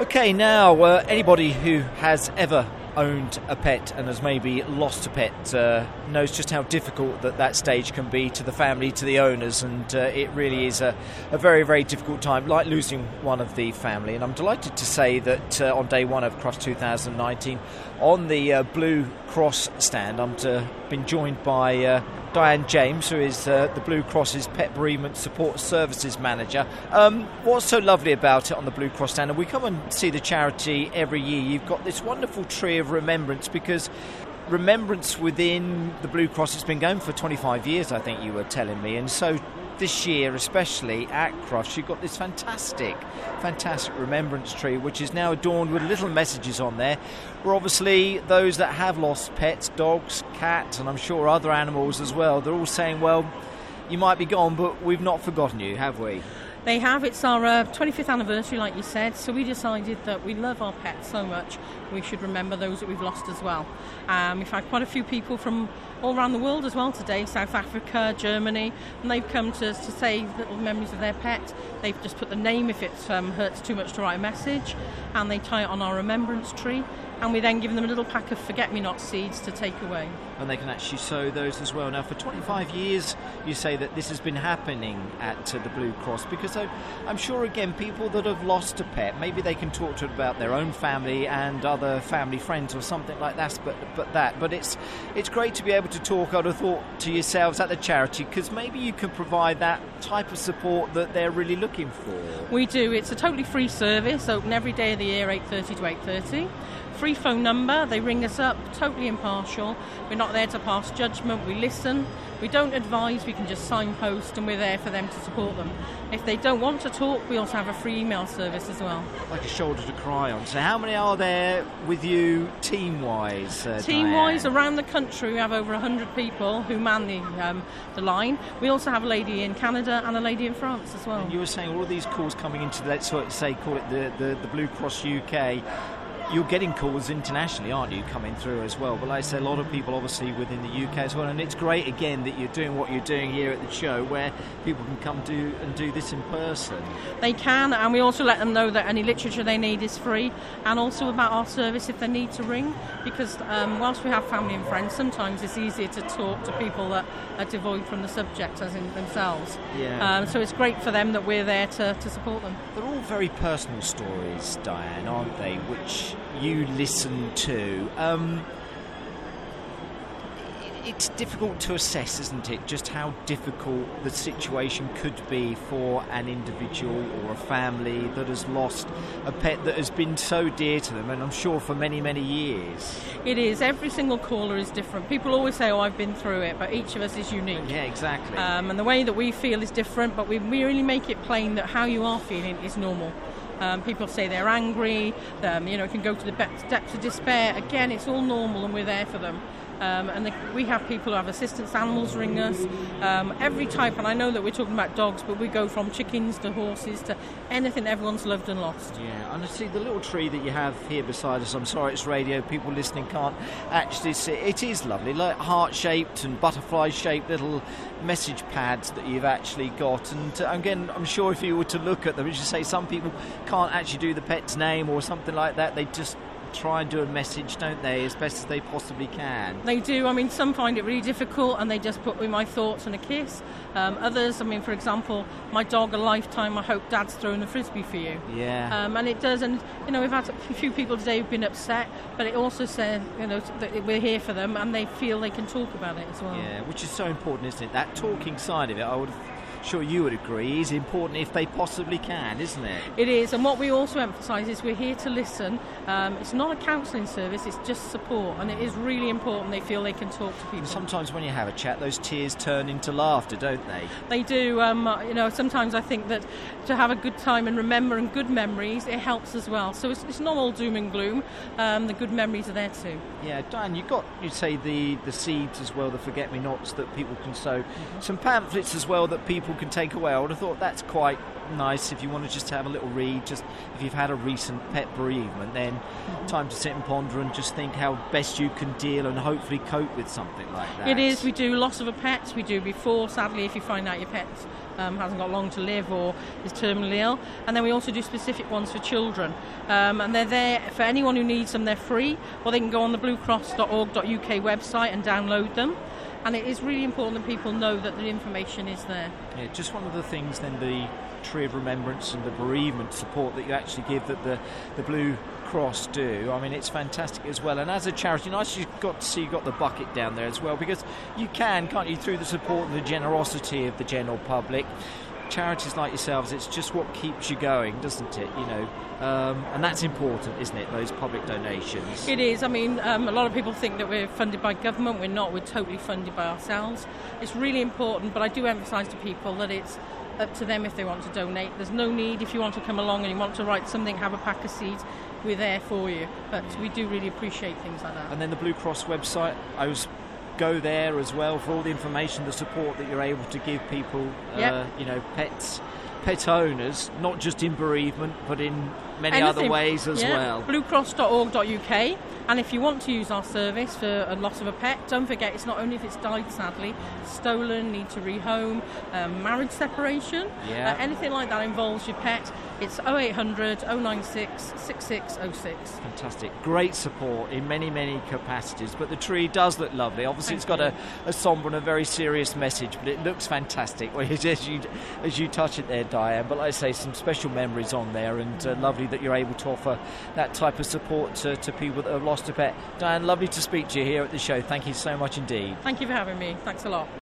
Okay, now uh, anybody who has ever owned a pet and has maybe lost a pet uh, knows just how difficult that that stage can be to the family, to the owners, and uh, it really is a, a, very, very difficult time, like losing one of the family. And I'm delighted to say that uh, on day one of Crufts 2019, on the uh, Blue Cross stand, I'm to, been joined by uh, Diane James, who is uh, the Blue Cross's Pet Bereavement Support Services Manager. Um, what's so lovely about it on the Blue Cross stand, and we come and see the charity every year, you've got this wonderful tree of remembrance because remembrance within the Blue Cross has been going for 25 years, I think you were telling me, and so this year, especially at Crufts, you've got this fantastic, fantastic remembrance tree, which is now adorned with little messages on there. Where obviously those that have lost pets, dogs, cats, and I'm sure other animals as well, they're all saying, well, you might be gone, but we've not forgotten you, have we? They have. It's our uh, 25th anniversary, like you said, so we decided that we love our pets so much, we should remember those that we've lost as well. Um, we've had quite a few people from all around the world as well today South Africa, Germany, and they've come to, to say little memories of their pet. They've just put the name if it um, hurts too much to write a message, and they tie it on our remembrance tree and we then give them a little pack of forget me not seeds to take away. And they can actually sow those as well. Now, for 25 years, you say that this has been happening at uh, the Blue Cross because I, am sure, again, people that have lost a pet, maybe they can talk to it about their own family and other family friends or something like that. But, but that, but it's it's great to be able to talk. I'd have thought to yourselves at the charity because maybe you can provide that type of support that they're really looking for. We do. It's a totally free service, open every day of the year, 8:30 to 8:30 free phone number. They ring us up, totally impartial. We're not there to pass judgment. We listen. We don't advise. We can just signpost, and we're there for them to support them. If they don't want to talk, we also have a free email service as well. Like a shoulder to cry on. So, how many are there with you team wise? Uh, team wise, around the country, we have over 100 people who man the, um, the line. We also have a lady in Canada and a lady in France as well. And you were saying all of these calls coming into, let's say, call it the, the, the Blue Cross UK you're getting calls internationally, aren't you, coming through as well? But like I say, a lot of people obviously within the UK as well, and it's great again that you're doing what you're doing here at the show, where people can come do and do this in person. They can, and we also let them know that any literature they need is free, and also about our service if they need to ring, because um, whilst we have family and friends, sometimes it's easier to talk to people that are devoid from the subject as in themselves. Yeah. Um, so it's great for them that we're there to, to support them. They're all very personal stories, Diane, aren't they? Which you listen to. Um, it's difficult to assess, isn't it, just how difficult the situation could be for an individual or a family that has lost a pet that has been so dear to them, and I'm sure for many, many years. It is. Every single caller is different. People always say, "Oh, I've been through it," but each of us is unique. Yeah, exactly. Um, and the way that we feel is different, but we really make it plain that how you are feeling is normal. Um, people say they're angry, um, you know, it can go to the depths of despair. Again, it's all normal and we're there for them. Um, and the, we have people who have assistance animals ring us, um, every type. And I know that we're talking about dogs, but we go from chickens to horses to anything everyone's loved and lost. Yeah, and I see the little tree that you have here beside us. I'm sorry it's radio, people listening can't actually see. It is lovely, like heart shaped and butterfly shaped little message pads that you've actually got. And uh, again, I'm sure if you were to look at them, as you say, some people can't actually do the pet's name or something like that. They just try and do a message, don't they, as best as they possibly can? They do. I mean, some find it really difficult and they just put with my thoughts and a kiss. Um, others, I mean, for example, my dog, a lifetime, I hope dad's throwing a frisbee for you. Yeah. Um, and it does. And, you know, we've had a few people today who've been upset, but it also says, you know, that we're here for them and they feel they can talk about it as well. Yeah, which is so important, isn't it? That talking side of it, I would have sure you would agree, is important if they possibly can, isn't it? It is, and what we also emphasise is we're here to listen. Um, it's not a counselling service, it's just support, and it is really important they feel they can talk to people. And sometimes when you have a chat, those tears turn into laughter, don't they? They do. Um, you know, sometimes I think that to have a good time and remember and good memories, it helps as well. So it's, it's not all doom and gloom. Um, the good memories are there too. Yeah, Diane, you got you say the the seeds as well, the forget me nots that people can sow. Mm-hmm. Some pamphlets as well that people people can take away. I would have thought that's quite nice if you want to just have a little read. Just if you've had a recent pet bereavement, then mm-hmm. time to sit and ponder and just think how best you can deal and hopefully cope with something like that. It is. We do loss of a pet. We do before. Sadly, if you find out your pet um, hasn't got long to live or is terminally ill, and then we also do specific ones for children, um, and they're there for anyone who needs them. They're free, or they can go on the bluecross.org.uk website and download them and it is really important that people know that the information is there. Yeah, just one of the things then the Tree of Remembrance and the bereavement support that you actually give that the, the Blue Cross do. I mean, it's fantastic as well. And as a charity, nice you got to see you've got the bucket down there as well because you can, can't you, through the support and the generosity of the general public charities like yourselves, it's just what keeps you going, doesn't it? You know, um, and that's important, isn't it? Those public donations. It is. I mean, um, a lot of people think that we're funded by government. We're not. We're totally funded by ourselves. It's really important, but I do emphasise to people that it's up to them if they want to donate. There's no need if you want to come along and you want to write something, have a pack of seeds. We're there for you. But we do really appreciate things like that. And then the Blue Cross website. I was go there as well for all the information, the support that you're able to give people, yep. uh, you know, pets, pet owners, not just in bereavement, but in many Anything. other ways as yeah. well. Bluecross.org.uk. And if you want to use our service for a loss of a pet, don't forget it's not only if it's died sadly, stolen, need to rehome, um, marriage separation, yeah. uh, anything like that involves your pet. It's 0800 096 6606. Fantastic. Great support in many, many capacities. But the tree does look lovely. Obviously, Thank it's got a, a, sombre and a very serious message, but it looks fantastic as you, as you touch it there, Diane. But like I say, some special memories on there, and uh, lovely that you're able to offer that type of support to, to people that have lost a pet. Diane, lovely to speak to you here at the show. Thank you so much indeed. Thank you for having me. Thanks a lot.